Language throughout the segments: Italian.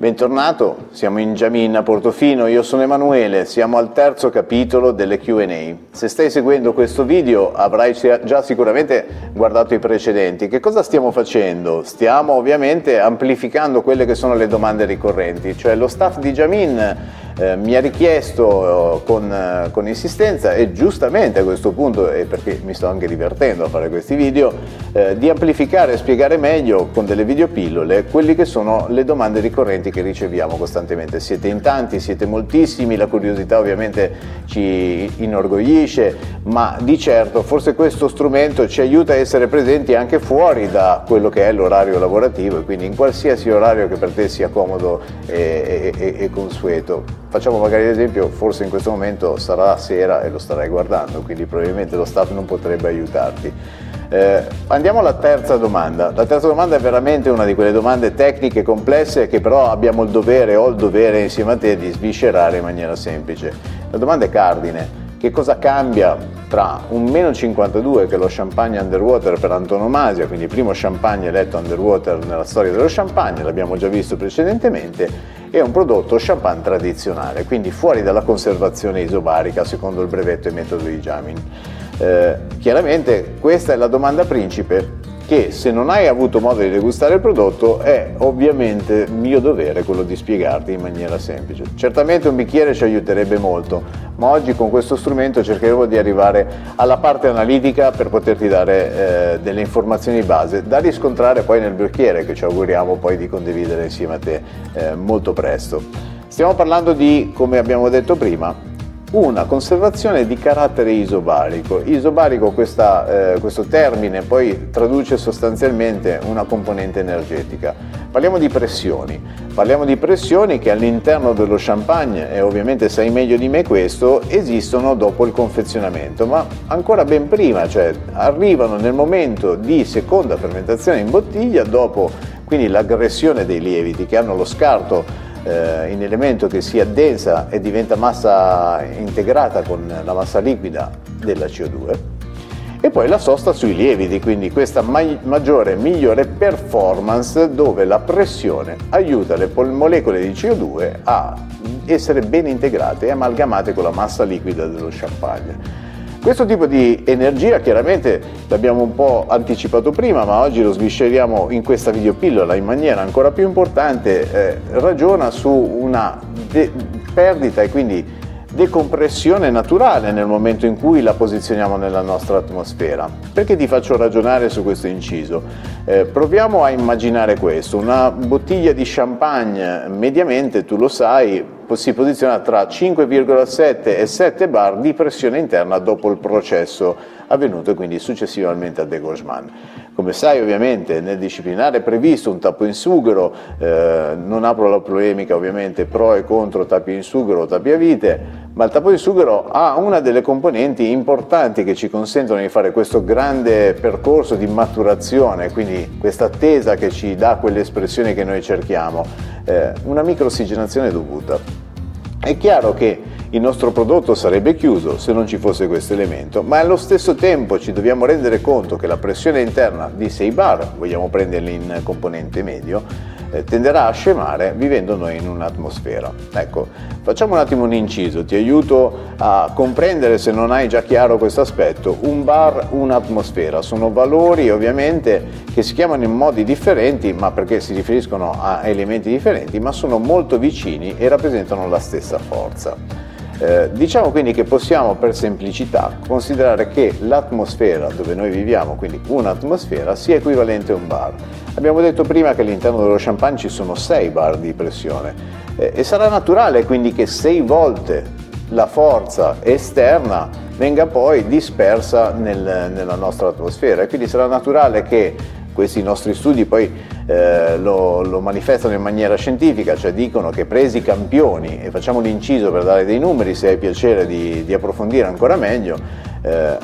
Bentornato, siamo in Giamin a Portofino, io sono Emanuele, siamo al terzo capitolo delle Q&A. Se stai seguendo questo video avrai già sicuramente guardato i precedenti. Che cosa stiamo facendo? Stiamo ovviamente amplificando quelle che sono le domande ricorrenti, cioè lo staff di Giamin eh, mi ha richiesto eh, con, eh, con, insistenza e giustamente a questo punto, e perché mi sto anche divertendo a fare questi video, eh, di amplificare e spiegare meglio con delle videopillole quelle che sono le domande ricorrenti che riceviamo costantemente. Siete in tanti, siete moltissimi, la curiosità ovviamente ci inorgoglisce, ma di certo forse questo strumento ci aiuta a essere presenti anche fuori da quello che è l'orario lavorativo e quindi in qualsiasi orario che per te sia comodo e, e, e consueto. Facciamo magari l'esempio, forse in questo momento sarà sera e lo starai guardando, quindi probabilmente lo staff non potrebbe aiutarti. Eh, andiamo alla terza domanda. La terza domanda è veramente una di quelle domande tecniche complesse che però abbiamo il dovere, ho il dovere insieme a te di sviscerare in maniera semplice. La domanda è cardine. Che cosa cambia tra un meno 52 che è lo champagne underwater per antonomasia, quindi il primo champagne eletto underwater nella storia dello champagne, l'abbiamo già visto precedentemente, e un prodotto champagne tradizionale, quindi fuori dalla conservazione isobarica secondo il brevetto e metodo di Jamin. Eh, chiaramente questa è la domanda principe che se non hai avuto modo di degustare il prodotto è ovviamente mio dovere quello di spiegarti in maniera semplice. Certamente un bicchiere ci aiuterebbe molto, ma oggi con questo strumento cercheremo di arrivare alla parte analitica per poterti dare eh, delle informazioni base da riscontrare poi nel bicchiere che ci auguriamo poi di condividere insieme a te eh, molto presto. Stiamo parlando di, come abbiamo detto prima, una conservazione di carattere isobarico. Isobarico, questa, eh, questo termine, poi traduce sostanzialmente una componente energetica. Parliamo di pressioni, parliamo di pressioni che all'interno dello champagne, e ovviamente sai meglio di me questo, esistono dopo il confezionamento, ma ancora ben prima, cioè arrivano nel momento di seconda fermentazione in bottiglia, dopo quindi l'aggressione dei lieviti che hanno lo scarto eh, in elemento che si addensa e diventa massa integrata con la massa liquida della CO2 e poi la sosta sui lieviti, quindi questa ma- maggiore migliore performance dove la pressione aiuta le molecole di CO2 a essere ben integrate e amalgamate con la massa liquida dello champagne. Questo tipo di energia chiaramente l'abbiamo un po' anticipato prima, ma oggi lo svisceriamo in questa videopillola in maniera ancora più importante, eh, ragiona su una de- perdita e quindi decompressione naturale nel momento in cui la posizioniamo nella nostra atmosfera. Perché ti faccio ragionare su questo inciso? Eh, proviamo a immaginare questo, una bottiglia di champagne mediamente, tu lo sai, si posiziona tra 5,7 e 7 bar di pressione interna dopo il processo avvenuto quindi successivamente a degorgement. Come sai ovviamente nel disciplinare è previsto un tappo in sughero, eh, non apro la polemica ovviamente pro e contro tappi in sughero o tappi a vite, ma il tappo in sughero ha una delle componenti importanti che ci consentono di fare questo grande percorso di maturazione, quindi questa attesa che ci dà quelle espressioni che noi cerchiamo, eh, una microossigenazione dovuta. È chiaro che il nostro prodotto sarebbe chiuso se non ci fosse questo elemento, ma allo stesso tempo ci dobbiamo rendere conto che la pressione interna di 6 bar, vogliamo prenderli in componente medio, tenderà a scemare vivendo noi in un'atmosfera. Ecco, facciamo un attimo un inciso, ti aiuto a comprendere se non hai già chiaro questo aspetto. Un bar, un'atmosfera, sono valori ovviamente che si chiamano in modi differenti, ma perché si riferiscono a elementi differenti, ma sono molto vicini e rappresentano la stessa forza. Eh, diciamo quindi che possiamo per semplicità considerare che l'atmosfera dove noi viviamo, quindi un'atmosfera, sia equivalente a un bar. Abbiamo detto prima che all'interno dello champagne ci sono 6 bar di pressione eh, e sarà naturale quindi che 6 volte la forza esterna venga poi dispersa nel, nella nostra atmosfera e quindi sarà naturale che questi nostri studi poi eh, lo, lo, manifestano in maniera scientifica, cioè dicono che presi campioni, e facciamo l'inciso per dare dei numeri se hai piacere di, di approfondire ancora meglio, eh,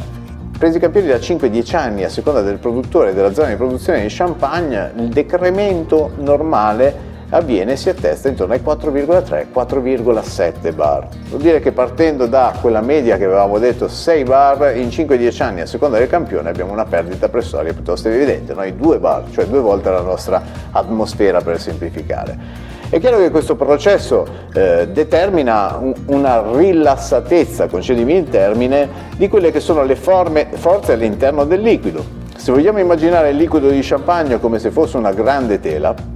presi campioni da 5-10 anni a seconda del produttore e della zona di produzione di champagne, il decremento normale avviene si attesta intorno ai 4,3-4,7 bar. Vuol dire che partendo da quella media che avevamo detto 6 bar, in 5-10 anni a seconda del campione abbiamo una perdita pressoria piuttosto evidente, noi 2 bar, cioè due volte la nostra atmosfera per semplificare. È chiaro che questo processo eh, determina un, una rilassatezza, concedimi il termine, di quelle che sono le forme, forze all'interno del liquido. Se vogliamo immaginare il liquido di champagne come se fosse una grande tela,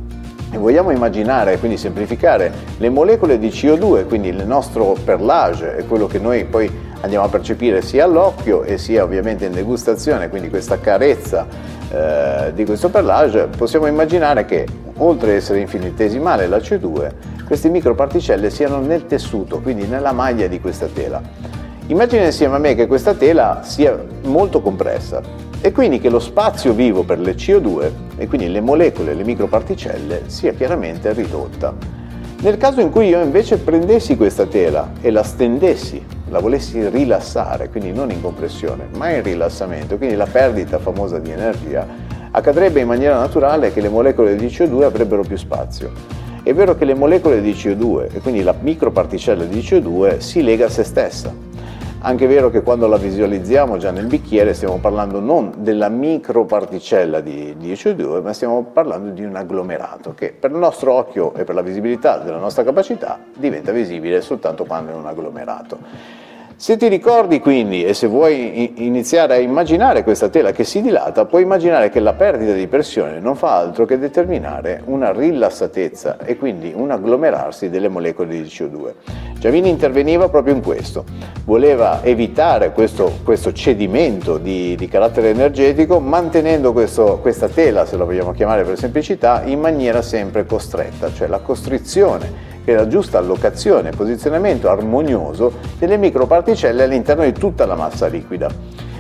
e vogliamo immaginare, quindi semplificare, le molecole di CO2, quindi il nostro perlage è quello che noi poi andiamo a percepire sia all'occhio e sia ovviamente in degustazione, quindi questa carezza eh, di questo perlage, possiamo immaginare che oltre ad essere infinitesimale la CO2, queste microparticelle siano nel tessuto, quindi nella maglia di questa tela. Immagina insieme a me che questa tela sia molto compressa e quindi che lo spazio vivo per le CO2 e quindi le molecole, le microparticelle, sia chiaramente ridotta. Nel caso in cui io invece prendessi questa tela e la stendessi, la volessi rilassare, quindi non in compressione, ma in rilassamento, quindi la perdita famosa di energia, accadrebbe in maniera naturale che le molecole di CO2 avrebbero più spazio. È vero che le molecole di CO2 e quindi la microparticella di CO2 si lega a se stessa, anche vero che quando la visualizziamo già nel bicchiere stiamo parlando non della microparticella di, di CO2, ma stiamo parlando di un agglomerato che per il nostro occhio e per la visibilità della nostra capacità diventa visibile soltanto quando è un agglomerato. Se ti ricordi quindi e se vuoi iniziare a immaginare questa tela che si dilata, puoi immaginare che la perdita di pressione non fa altro che determinare una rilassatezza e quindi un agglomerarsi delle molecole di CO2. Giavini interveniva proprio in questo, voleva evitare questo, questo cedimento di, di, carattere energetico mantenendo questo, questa tela, se la vogliamo chiamare per semplicità, in maniera sempre costretta, cioè la costrizione che la giusta allocazione e posizionamento armonioso delle microparticelle all'interno di tutta la massa liquida.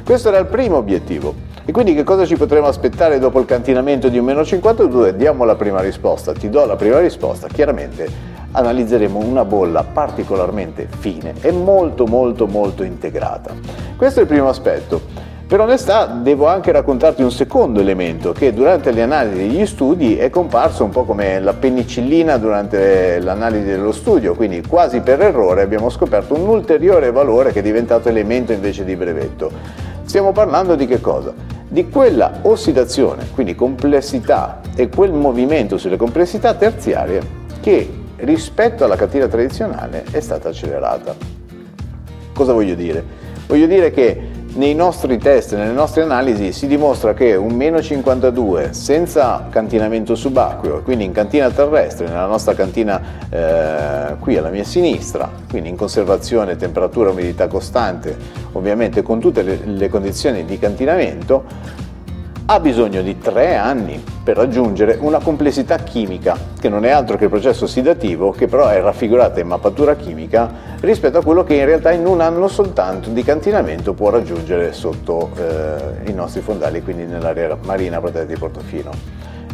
Questo era il primo obiettivo. E quindi che cosa ci potremo aspettare dopo il cantinamento di un meno 52? Diamo la prima risposta, ti do la prima risposta, chiaramente analizzeremo una bolla particolarmente fine e molto molto molto integrata. Questo è il primo aspetto. Per onestà devo anche raccontarti un secondo elemento che durante le analisi degli studi è comparso un po' come la penicillina durante l'analisi dello studio, quindi quasi per errore abbiamo scoperto un ulteriore valore che è diventato elemento invece di brevetto. Stiamo parlando di che cosa? Di quella ossidazione, quindi complessità e quel movimento sulle complessità terziarie che rispetto alla catena tradizionale è stata accelerata. Cosa voglio dire? Voglio dire che nei nostri test, nelle nostre analisi si dimostra che un meno 52 senza cantinamento subacqueo, quindi in cantina terrestre, nella nostra cantina eh, qui alla mia sinistra, quindi in conservazione temperatura umidità costante, ovviamente con tutte le, le condizioni di cantinamento, ha bisogno di tre anni per raggiungere una complessità chimica, che non è altro che il processo ossidativo, che però è raffigurata in mappatura chimica rispetto a quello che in realtà in un anno soltanto di cantinamento può raggiungere sotto eh, i nostri fondali, quindi nell'area marina protetta di Portofino.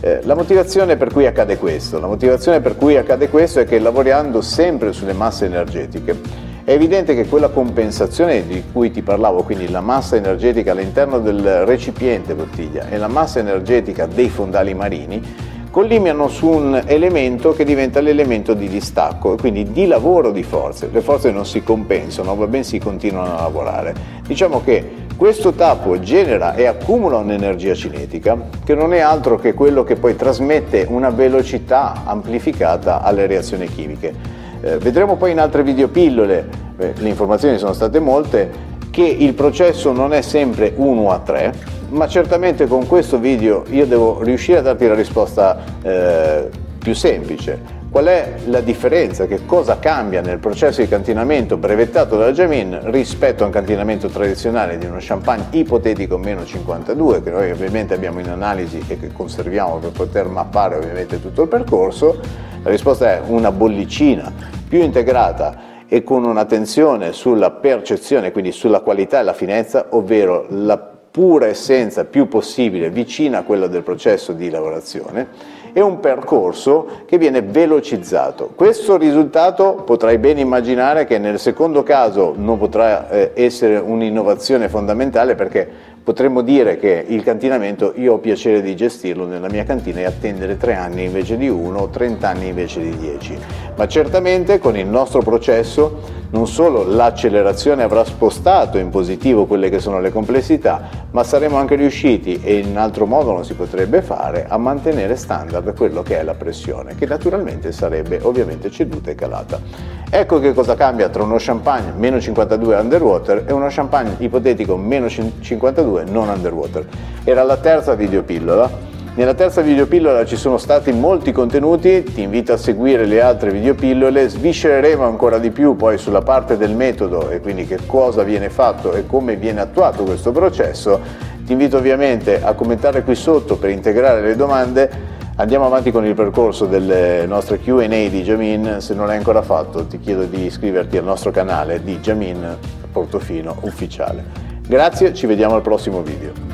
Eh, la motivazione per cui accade questo? La motivazione per cui accade questo è che lavorando sempre sulle masse energetiche è evidente che quella compensazione di cui ti parlavo, quindi la massa energetica all'interno del recipiente bottiglia e la massa energetica dei fondali marini, collimano su un elemento che diventa l'elemento di distacco quindi di lavoro di forze. Le forze non si compensano, ma bensì continuano a lavorare. Diciamo che questo tappo genera e accumula un'energia cinetica che non è altro che quello che poi trasmette una velocità amplificata alle reazioni chimiche. Eh, vedremo poi in altre videopillole, le informazioni sono state molte, che il processo non è sempre 1 a 3, ma certamente con questo video io devo riuscire a darti la risposta eh, più semplice. Qual è la differenza? Che cosa cambia nel processo di cantinamento brevettato dalla Jamin rispetto a un cantinamento tradizionale di uno champagne ipotetico meno 52 che noi ovviamente abbiamo in analisi e che conserviamo per poter mappare ovviamente tutto il percorso? La risposta è una bollicina più integrata e con un'attenzione sulla percezione, quindi sulla qualità e la finezza, ovvero la pura essenza più possibile vicina a quella del processo di lavorazione e un percorso che viene velocizzato. Questo risultato potrai ben immaginare che nel secondo caso non potrà eh, essere un'innovazione fondamentale perché potremmo dire che il cantinamento io ho piacere di gestirlo nella mia cantina e attendere tre anni invece di uno o 30 anni invece di 10. Ma certamente con il nostro processo non solo l'accelerazione avrà spostato in positivo quelle che sono le complessità, ma saremo anche riusciti, e in altro modo non si potrebbe fare, a mantenere standard quello che è la pressione, che naturalmente sarebbe ovviamente ceduta e calata. Ecco che cosa cambia tra uno champagne meno 52 underwater e uno champagne ipotetico meno 52 non underwater. Era la terza videopillola nella terza videopillola ci sono stati molti contenuti, ti invito a seguire le altre videopillole, sviscereremo ancora di più poi sulla parte del metodo e quindi che cosa viene fatto e come viene attuato questo processo. Ti invito ovviamente a commentare qui sotto per integrare le domande. Andiamo avanti con il percorso delle nostre QA di Jamin, se non l'hai ancora fatto ti chiedo di iscriverti al nostro canale di Jamin Portofino Ufficiale. Grazie, ci vediamo al prossimo video.